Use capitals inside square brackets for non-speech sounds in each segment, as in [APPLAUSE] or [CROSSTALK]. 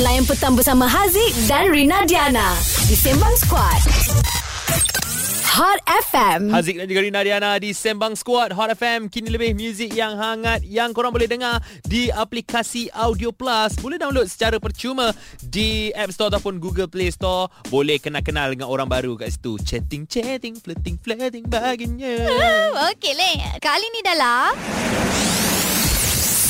Layan petang bersama Haziq dan Rina Diana di Sembang Squad. Hot FM. Haziq dan juga Rina Diana di Sembang Squad Hot FM Kini lebih muzik yang hangat Yang korang boleh dengar di aplikasi Audio Plus Boleh download secara percuma di App Store ataupun Google Play Store Boleh kenal-kenal dengan orang baru kat situ Chatting-chatting, flirting-flirting baginya Okey, Le. Kali ni dalam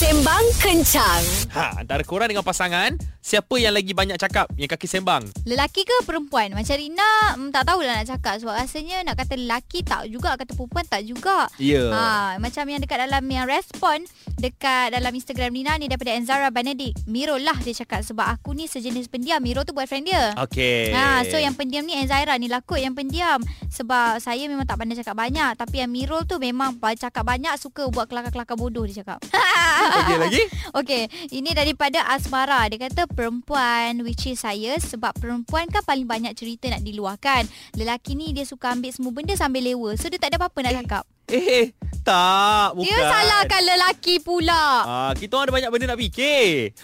Sembang Kencang. Ha, antara korang dengan pasangan Siapa yang lagi banyak cakap Yang kaki sembang lelaki ke perempuan? Macam Rina hmm, tak tahulah nak cakap sebab rasanya nak kata lelaki tak juga, kata perempuan tak juga. Ya. Ha, macam yang dekat dalam yang respon dekat dalam Instagram Rina ni daripada Enzara Benedict. Miro lah dia cakap sebab aku ni sejenis pendiam. Miro tu boyfriend dia. Okay Ha, so yang pendiam ni Enzaira ni lakut yang pendiam sebab saya memang tak pandai cakap banyak tapi yang Mirul tu memang cakap banyak suka buat kelakar-kelakar bodoh dia cakap. [LAUGHS] Okay lagi [LAUGHS] Okey, ini daripada Asmara. Dia kata perempuan which is saya sebab perempuan kan paling banyak cerita nak diluahkan. Lelaki ni dia suka ambil semua benda sambil lewa. So dia tak ada apa-apa nak cakap. Eh tak Bukan Dia salahkan lelaki pula. Ah, kita orang ada banyak benda nak fikir.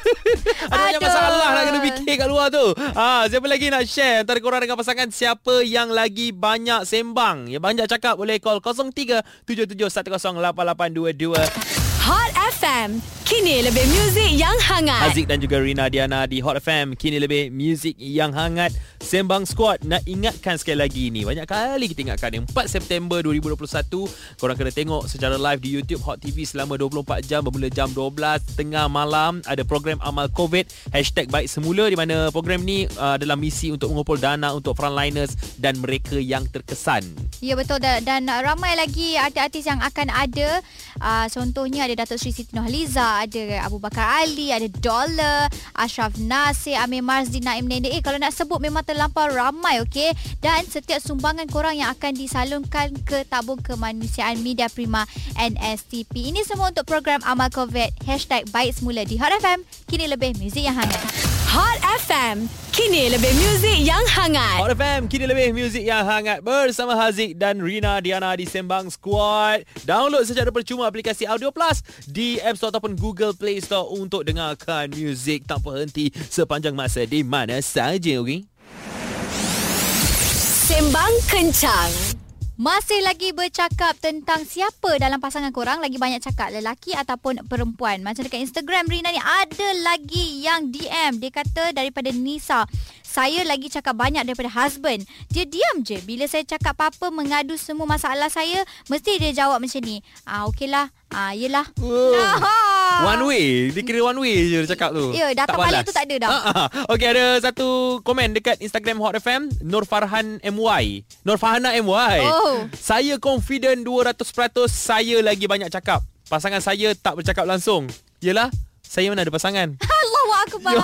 [LAUGHS] ada banyak masalah nak kena fikir kat luar tu. Ah, siapa lagi nak share antara korang dengan pasangan siapa yang lagi banyak sembang? Yang banyak cakap boleh call 0377108822. Hot FM. Kini lebih muzik yang hangat. Haziq dan juga Rina Diana di Hot FM. Kini lebih muzik yang hangat. Sembang Squad nak ingatkan sekali lagi ni. Banyak kali kita ingatkan yang 4 September 2021. Korang kena tengok secara live di YouTube Hot TV selama 24 jam bermula jam 12 tengah malam. Ada program Amal COVID. Hashtag baik semula di mana program ni uh, adalah misi untuk mengumpul dana untuk frontliners dan mereka yang terkesan. Ya betul dan, dan ramai lagi artis-artis yang akan ada. Uh, contohnya ada Datuk Sri Siti Nurhaliza, ada Abu Bakar Ali, ada Dollar, Ashraf Nasir, Amir Marsdi, Naim Nende. Eh kalau nak sebut memang terlampau ramai okey. Dan setiap sumbangan korang yang akan disalurkan ke tabung kemanusiaan Media Prima NSTP. Ini semua untuk program Amal COVID. Hashtag baik semula di Hot FM. Kini lebih muzik yang hangat. Hot FM. Kini lebih muzik yang hangat. Hot FM, kini lebih muzik yang hangat bersama Haziq dan Rina Diana di Sembang Squad. Download secara percuma aplikasi Audio Plus di App Store ataupun Google Play Store untuk dengarkan muzik tanpa henti sepanjang masa di mana saja, okey? Sembang Kencang. Masih lagi bercakap tentang siapa dalam pasangan korang lagi banyak cakap lelaki ataupun perempuan. Macam dekat Instagram Rina ni ada lagi yang DM. Dia kata daripada Nisa, saya lagi cakap banyak daripada husband. Dia diam je. Bila saya cakap apa-apa mengadu semua masalah saya, mesti dia jawab macam ni. Ah okeylah. Ah yelah. Oh. Nah. One way Dia kira one way je dia cakap tu Ya, Tak kepala balas. tu tak ada dah. Ah, ah. Okey ada satu komen Dekat Instagram Hot FM Nur Farhan MY Nur Farhana MY Oh. Saya confident 200% Saya lagi banyak cakap Pasangan saya tak bercakap langsung Yelah Saya mana ada pasangan [LAUGHS] Allahu Akbar. Ya,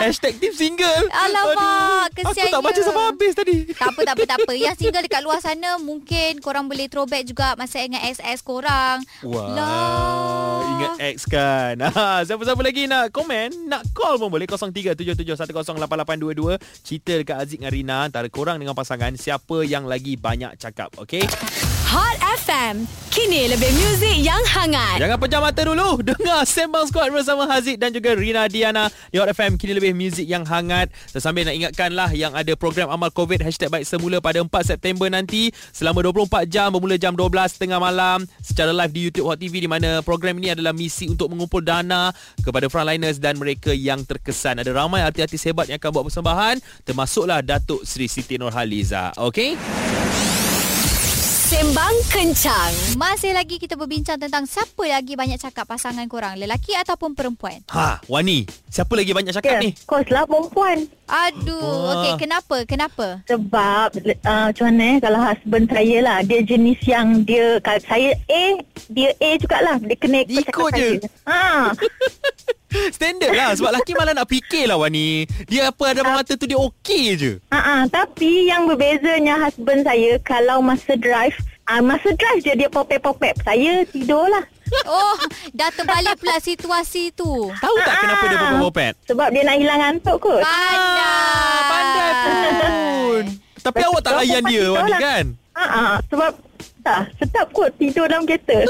Hashtag tim single Alamak, Aduh, Aku kesiannya. tak baca sampai habis tadi Tak apa, tak apa, tak apa. Yang [LAUGHS] single dekat luar sana mungkin korang boleh throwback juga masa ingat XS korang. Wah, Lah. ingat X kan. [LAUGHS] Ha, siapa-siapa lagi nak komen, nak call pun boleh 0377108822. Cerita dekat Aziz dengan Rina antara korang dengan pasangan siapa yang lagi banyak cakap, okey? Hot FM. Kini lebih muzik yang hangat. Jangan pejam mata dulu. [LAUGHS] Dengar Sembang Squad bersama Haziq dan juga Rina Diana di Hot FM. Kini lebih muzik yang hangat. Sambil nak ingatkan lah yang ada program Amal COVID Hashtag Baik Semula pada 4 September nanti. Selama 24 jam bermula jam 12 tengah malam. Secara live di YouTube Hot TV di mana program ini adalah misi untuk mengumpul dana kepada frontliners dan mereka yang terkesan. Ada ramai artis-artis hebat yang akan buat persembahan. Termasuklah Datuk Sri Siti Nurhaliza. Okey? Sembang Kencang. Masih lagi kita berbincang tentang siapa lagi banyak cakap pasangan korang, lelaki ataupun perempuan. Ha, Wani. Siapa lagi banyak cakap Ya, ni? kos lah perempuan. Aduh, Wah. okey kenapa? Kenapa? Sebab uh, macam mana eh, kalau husband saya lah, dia jenis yang dia, kalau saya A, dia A jugalah. Dia kena Dia ikut ikut cakap je. saya. Ha. [LAUGHS] Standard lah Sebab lelaki malah nak fikir lah Wani Dia apa ada dalam mata tu Dia okey je Ha, ha. Tapi yang berbezanya husband saya, kalau masa drive, uh, masa drive je dia popep-popep. Saya tidur lah. Oh, dah terbalik pula situasi tu. Tahu tak kenapa dia Ah. berpopet? Sebab dia nak hilang ngantuk kot. Pandai. Pandai pun Tapi awak tak layan dia Wani kan Ha, ha. Sebab Entah, sedap kot tidur dalam kereta. [LAUGHS]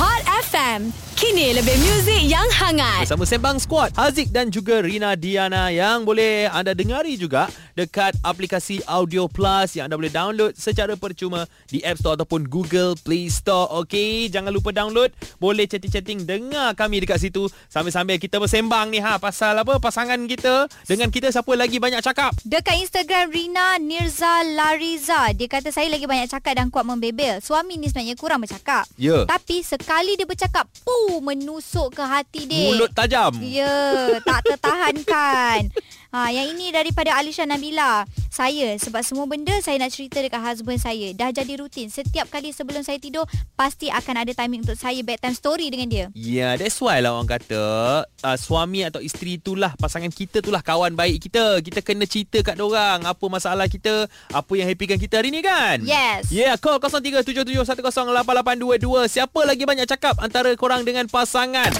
Hot FM. Kini lebih muzik yang hangat. Bersama Sembang Squad Haziq dan juga Rina Diana Yang boleh anda dengari juga Dekat aplikasi Audio Plus Yang anda boleh download secara percuma Di App Store ataupun Google Play Store Okay Jangan lupa download. Boleh chatting-chatting Dengar kami dekat situ. Sambil-sambil kita bersembang ni ha Pasal apa? Pasangan kita Dengan kita siapa lagi banyak cakap? Dekat Instagram Rina Nirza Lariza. Dia kata saya lagi banyak cakap dan kuat membebel. Suami ni sebenarnya kurang bercakap. Ya. Tapi sekali dia bercakap Puh menusuk ke hati dia. Mulut tajam. Ya Tak tertahankan [LAUGHS] Ha, yang ini daripada Alisha Nabila. Saya sebab semua benda saya nak cerita dekat husband saya. Dah jadi rutin. Setiap kali sebelum saya tidur pasti akan ada timing untuk saya bedtime story dengan dia. Ya, yeah, that's why lah orang kata uh, suami atau isteri itulah pasangan kita itulah kawan baik kita. Kita kena cerita kat orang apa masalah kita, apa yang happykan kita hari ni kan? Yes. Yeah, call 0377108822. Siapa lagi banyak cakap antara korang dengan pasangan?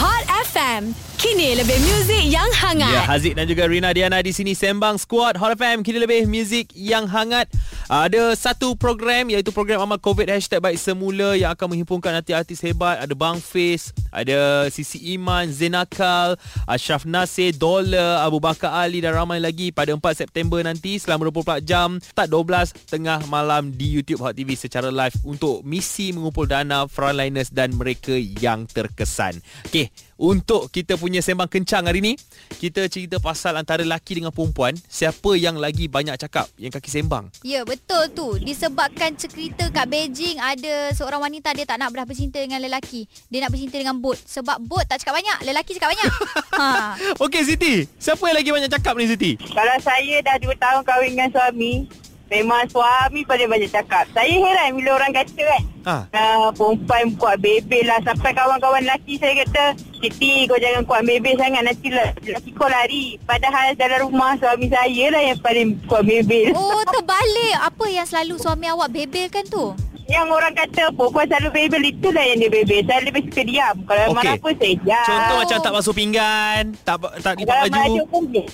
Hot FM. Kini lebih muzik yang hangat. Ya, Haziq dan juga Rina Diana di sini Sembang Squad Hot FM Kini lebih muzik yang hangat Ada satu program iaitu program Amal COVID Hashtag Baik Semula Yang akan menghimpunkan artis-artis hebat Ada Bang Fiz Ada Sisi Iman Zenakal Ashraf Nasir Dollar Abu Bakar Ali dan ramai lagi Pada 4 September nanti Selama 24 jam Start 12 tengah malam di YouTube Hot TV secara live Untuk misi mengumpul dana frontliners dan mereka yang terkesan Okay untuk kita punya sembang kencang hari ni kita cerita pasal antara lelaki dengan perempuan. Siapa yang lagi banyak cakap yang kaki sembang? Ya betul tu. Disebabkan cerita kat Beijing Ada seorang wanita Dia tak nak ber- bercinta dengan lelaki. Dia nak bercinta dengan bot. Sebab bot tak cakap banyak. Lelaki cakap banyak. [LAUGHS] Ha. Okey Siti. Siapa yang lagi banyak cakap ni Siti? Kalau saya dah 2 tahun kahwin dengan suami, memang suami paling banyak cakap. Saya heran bila orang kata kan, ha uh, perempuan kuat bebel lah. Sampai kawan-kawan lelaki saya kata, Siti kau jangan kuat bebel sangat nanti lah- lelaki kau lari. Padahal dalam rumah suami saya lah yang paling kuat bebel. Oh terbalik Apa yang selalu suami awak bebelkan tu Yang orang kata perempuan selalu bebel itulah yang dia bebel. Saya lebih suka diam. Kalau Okey. marah pun saya diam. contoh macam tak basuh pinggan tak tak lipat Kalau baju baju pun diam.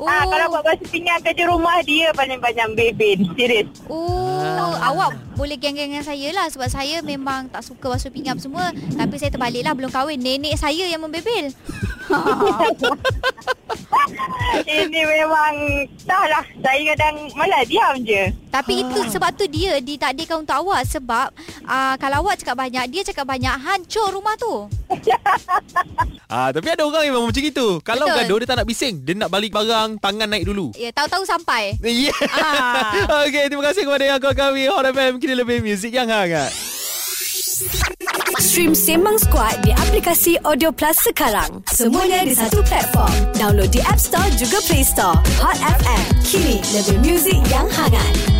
Oh. [LAUGHS] Ah, kalau buat basuh pinggan kerja rumah dia paling banyak bebel. Serius. Oh Ah. Awak boleh geng-geng dengan saya lah Sebab saya memang tak suka basuh pinggan semua Tapi saya terbalik lah Belum kahwin Nenek saya yang membebel [LAUGHS] Ini memang dah lah. Saya kadang malah diam je. Tapi itu sebab tu dia ditakdirkan untuk awak Sebab uh, kalau awak cakap banyak Dia cakap banyak Hancur rumah tu [LAUGHS] ah tapi ada orang yang memang macam itu kalau Betul. gaduh dia tak nak bising dia nak balik barang tangan naik dulu Ya tahu-tahu sampai Yeah. Ah. [LAUGHS] Okey, terima kasih kepada yang kau kami Hot FM kini lebih muzik yang hangat. Stream Sembang Squad di aplikasi Audio Plus sekarang. Semuanya di satu platform. Download di App Store juga Play Store. Hot FM. Kini lebih muzik yang hangat.